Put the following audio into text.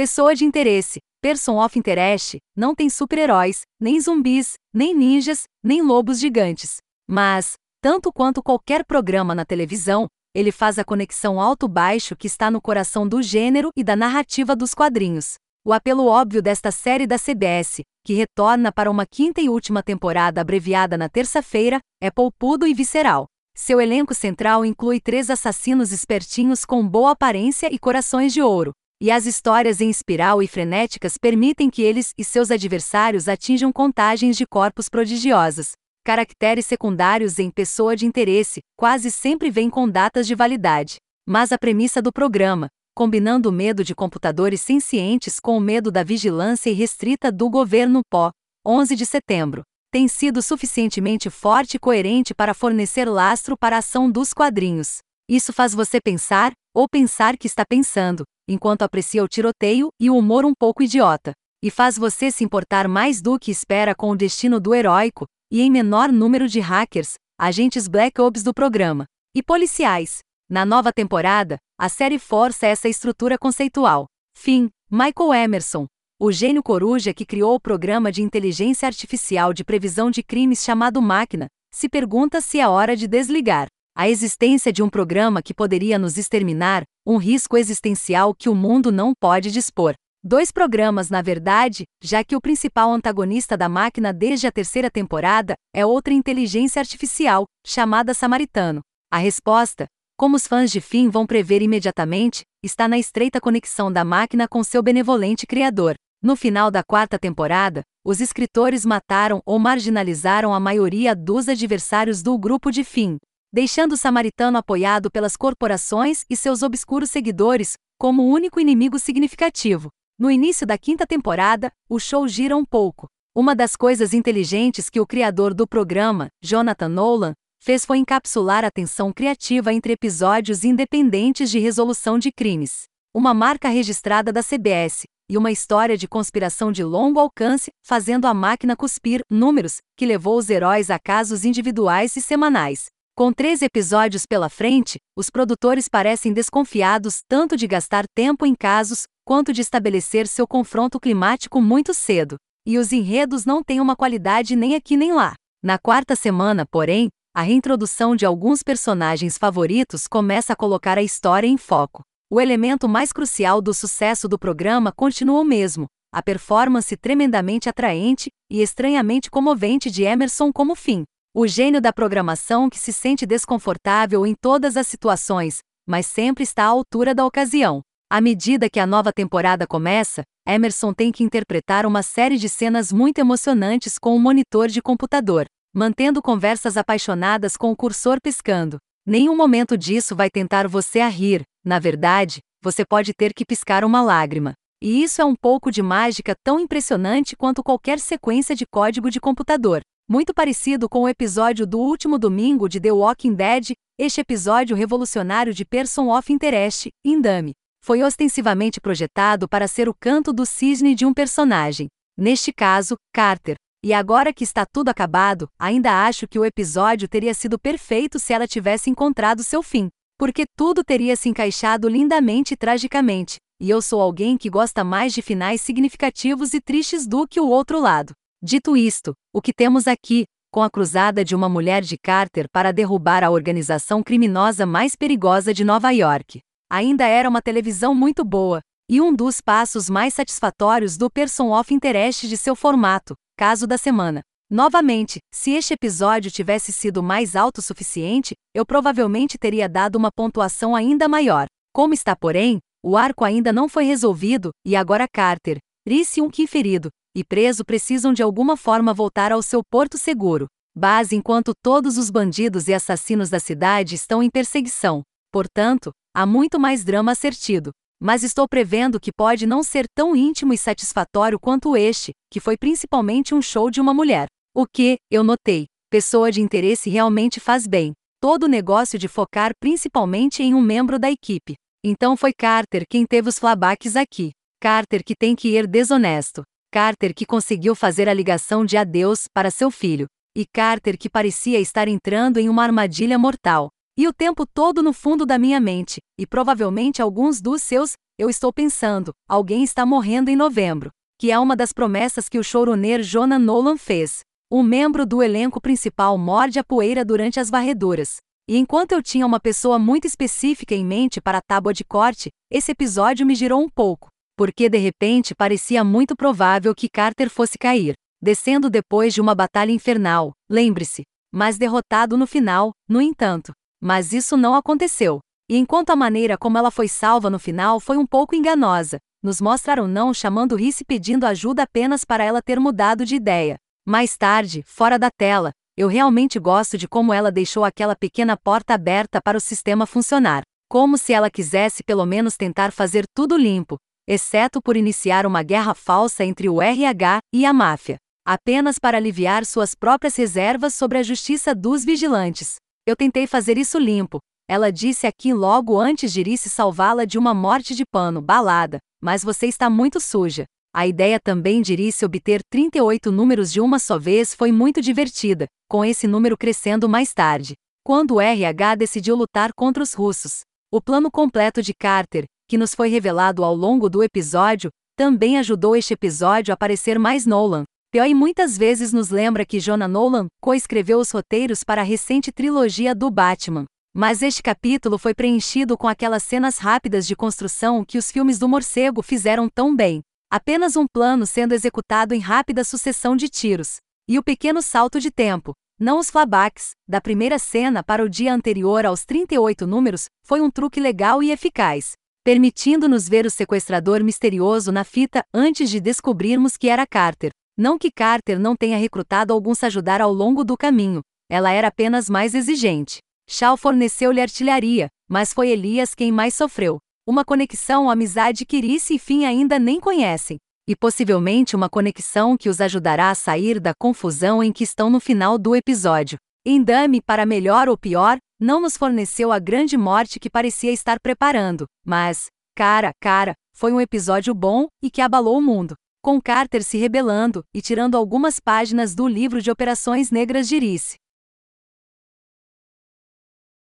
Pessoa de interesse, person of interest, não tem super-heróis, nem zumbis, nem ninjas, nem lobos gigantes. Mas, tanto quanto qualquer programa na televisão, ele faz a conexão alto-baixo que está no coração do gênero e da narrativa dos quadrinhos. O apelo óbvio desta série da CBS, que retorna para uma quinta e última temporada abreviada na terça-feira, é polpudo e visceral. Seu elenco central inclui três assassinos espertinhos com boa aparência e corações de ouro. E as histórias em espiral e frenéticas permitem que eles e seus adversários atinjam contagens de corpos prodigiosas. Caracteres secundários em pessoa de interesse quase sempre vêm com datas de validade. Mas a premissa do programa, combinando o medo de computadores sencientes com o medo da vigilância irrestrita do governo PO, 11 de setembro, tem sido suficientemente forte e coerente para fornecer lastro para a ação dos quadrinhos. Isso faz você pensar, ou pensar que está pensando, enquanto aprecia o tiroteio e o humor um pouco idiota. E faz você se importar mais do que espera com o destino do heróico, e em menor número de hackers, agentes Black Ops do programa, e policiais. Na nova temporada, a série força essa estrutura conceitual. Fim, Michael Emerson, o gênio coruja que criou o programa de inteligência artificial de previsão de crimes chamado Máquina, se pergunta se é hora de desligar. A existência de um programa que poderia nos exterminar, um risco existencial que o mundo não pode dispor. Dois programas, na verdade, já que o principal antagonista da máquina desde a terceira temporada é outra inteligência artificial, chamada Samaritano. A resposta, como os fãs de Fim vão prever imediatamente, está na estreita conexão da máquina com seu benevolente criador. No final da quarta temporada, os escritores mataram ou marginalizaram a maioria dos adversários do grupo de Fim, deixando o Samaritano apoiado pelas corporações e seus obscuros seguidores como o único inimigo significativo. No início da quinta temporada, o show gira um pouco. Uma das coisas inteligentes que o criador do programa, Jonathan Nolan, fez foi encapsular a tensão criativa entre episódios independentes de resolução de crimes. Uma marca registrada da CBS, e uma história de conspiração de longo alcance, fazendo a máquina cuspir números, que levou os heróis a casos individuais e semanais. Com três episódios pela frente, os produtores parecem desconfiados tanto de gastar tempo em casos, quanto de estabelecer seu confronto climático muito cedo. E os enredos não têm uma qualidade nem aqui nem lá. Na quarta semana, porém, a reintrodução de alguns personagens favoritos começa a colocar a história em foco. O elemento mais crucial do sucesso do programa continua o mesmo: a performance tremendamente atraente e estranhamente comovente de Emerson como fim. O gênio da programação que se sente desconfortável em todas as situações, mas sempre está à altura da ocasião. À medida que a nova temporada começa, Emerson tem que interpretar uma série de cenas muito emocionantes com um monitor de computador, mantendo conversas apaixonadas com o cursor piscando. Nenhum momento disso vai tentar você a rir, na verdade, você pode ter que piscar uma lágrima. E isso é um pouco de mágica tão impressionante quanto qualquer sequência de código de computador. Muito parecido com o episódio do último domingo de The Walking Dead, este episódio revolucionário de Person of Interest, Indame, foi ostensivamente projetado para ser o canto do cisne de um personagem, neste caso, Carter. E agora que está tudo acabado, ainda acho que o episódio teria sido perfeito se ela tivesse encontrado seu fim, porque tudo teria se encaixado lindamente e tragicamente, e eu sou alguém que gosta mais de finais significativos e tristes do que o outro lado. Dito isto, o que temos aqui, com a cruzada de uma mulher de Carter para derrubar a organização criminosa mais perigosa de Nova York ainda era uma televisão muito boa, e um dos passos mais satisfatórios do Person of Interest de seu formato, caso da semana. Novamente, se este episódio tivesse sido mais autossuficiente, eu provavelmente teria dado uma pontuação ainda maior. Como está, porém, o arco ainda não foi resolvido, e agora Carter, Rhys e um que ferido, e preso precisam de alguma forma voltar ao seu porto seguro. Base enquanto todos os bandidos e assassinos da cidade estão em perseguição. Portanto, há muito mais drama assertido. Mas estou prevendo que pode não ser tão íntimo e satisfatório quanto este, que foi principalmente um show de uma mulher. O que, eu notei, pessoa de interesse realmente faz bem. Todo o negócio de focar principalmente em um membro da equipe. Então foi Carter quem teve os flabacks aqui. Carter que tem que ir desonesto. Carter que conseguiu fazer a ligação de adeus para seu filho. E Carter que parecia estar entrando em uma armadilha mortal. E o tempo todo no fundo da minha mente, e provavelmente alguns dos seus, eu estou pensando: alguém está morrendo em novembro. Que é uma das promessas que o showrunner Jonah Nolan fez. Um membro do elenco principal morde a poeira durante as varreduras. E enquanto eu tinha uma pessoa muito específica em mente para a tábua de corte, esse episódio me girou um pouco, porque de repente parecia muito provável que Carter fosse cair, descendo depois de uma batalha infernal, lembre-se, mas derrotado no final, no entanto. Mas isso não aconteceu. E enquanto a maneira como ela foi salva no final foi um pouco enganosa, nos mostraram não chamando Risse pedindo ajuda apenas para ela ter mudado de ideia. Mais tarde, fora da tela, eu realmente gosto de como ela deixou aquela pequena porta aberta para o sistema funcionar. Como se ela quisesse pelo menos tentar fazer tudo limpo, exceto por iniciar uma guerra falsa entre o RH e a máfia, apenas para aliviar suas próprias reservas sobre a justiça dos vigilantes. Eu tentei fazer isso limpo, ela disse aqui logo antes de Irice salvá-la de uma morte de pano balada, mas você está muito suja. A ideia também de Irice obter 38 números de uma só vez foi muito divertida, com esse número crescendo mais tarde, quando o RH decidiu lutar contra os russos. O plano completo de Carter, que nos foi revelado ao longo do episódio, também ajudou este episódio a parecer mais Nolan. P.O.I. muitas vezes nos lembra que Jonah Nolan coescreveu os roteiros para a recente trilogia do Batman. Mas este capítulo foi preenchido com aquelas cenas rápidas de construção que os filmes do morcego fizeram tão bem. Apenas um plano sendo executado em rápida sucessão de tiros. E o pequeno salto de tempo, não os flabacks, da primeira cena para o dia anterior aos 38 números, foi um truque legal e eficaz, permitindo-nos ver o sequestrador misterioso na fita antes de descobrirmos que era Carter. Não que Carter não tenha recrutado alguns ajudar ao longo do caminho, ela era apenas mais exigente. Shaw forneceu-lhe artilharia, mas foi Elias quem mais sofreu uma conexão amizade que Irice e Finn ainda nem conhecem, e possivelmente uma conexão que os ajudará a sair da confusão em que estão no final do episódio. Endame, para melhor ou pior, não nos forneceu a grande morte que parecia estar preparando, mas, cara, cara, foi um episódio bom e que abalou o mundo. Com Carter se rebelando e tirando algumas páginas do livro de Operações Negras de Irice.